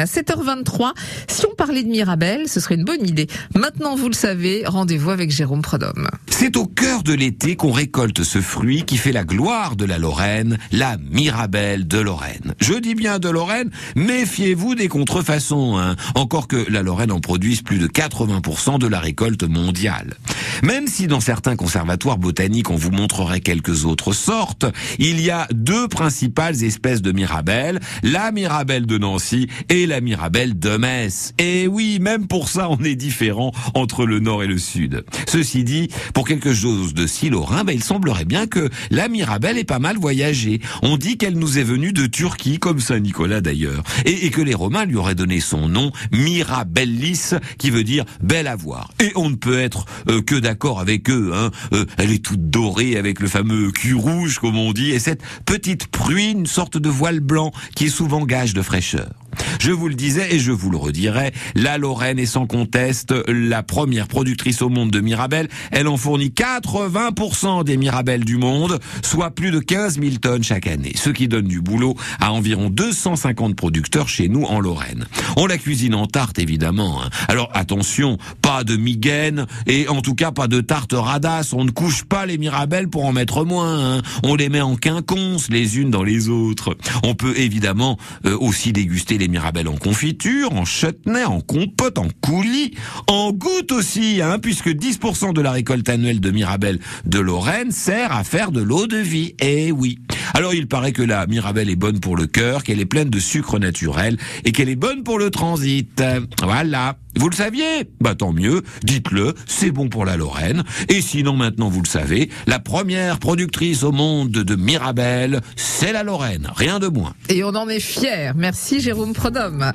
À 7h23, si on parlait de Mirabelle, ce serait une bonne idée. Maintenant, vous le savez, rendez-vous avec Jérôme Prodhomme. C'est au cœur de l'été qu'on récolte ce fruit qui fait la gloire de la Lorraine, la Mirabelle de Lorraine. Je dis bien de Lorraine, méfiez-vous des contrefaçons, hein. encore que la Lorraine en produise plus de 80% de la récolte mondiale. Même si dans certains conservatoires botaniques on vous montrerait quelques autres sortes, il y a deux principales espèces de Mirabelle, la Mirabelle de Nancy et la Mirabelle de Metz. Et oui, même pour ça, on est différent entre le nord et le sud. Ceci dit, pour quelque chose de si lorrain, ben, il semblerait bien que la Mirabelle ait pas mal voyagé. On dit qu'elle nous est venue de Turquie, comme Saint-Nicolas d'ailleurs, et, que les Romains lui auraient donné son nom, Mirabellis, qui veut dire belle à voir. Et on ne peut être euh, que d'accord avec eux. Hein. Euh, elle est toute dorée avec le fameux cul rouge, comme on dit, et cette petite pruine, une sorte de voile blanc, qui est souvent gage de fraîcheur. Je vous le disais et je vous le redirai, la Lorraine est sans conteste la première productrice au monde de Mirabelle. Elle en fournit 80% des Mirabelles du monde, soit plus de 15 000 tonnes chaque année, ce qui donne du boulot à environ 250 producteurs chez nous en Lorraine. On la cuisine en tarte évidemment. Hein. Alors attention, pas de migaine et en tout cas pas de tarte radasse. On ne couche pas les Mirabelles pour en mettre moins. Hein. On les met en quinconce les unes dans les autres. On peut évidemment euh, aussi déguster les Mirabelle en confiture, en chutney, en compote, en coulis, en goutte aussi, hein, puisque 10% de la récolte annuelle de Mirabelle de Lorraine sert à faire de l'eau de vie. Eh oui. Alors il paraît que la Mirabelle est bonne pour le cœur, qu'elle est pleine de sucre naturel et qu'elle est bonne pour le transit. Voilà. Vous le saviez? Bah tant mieux, dites-le, c'est bon pour la Lorraine. Et sinon maintenant vous le savez, la première productrice au monde de Mirabelle, c'est la Lorraine, rien de moins. Et on en est fiers. Merci Jérôme Prodhomme.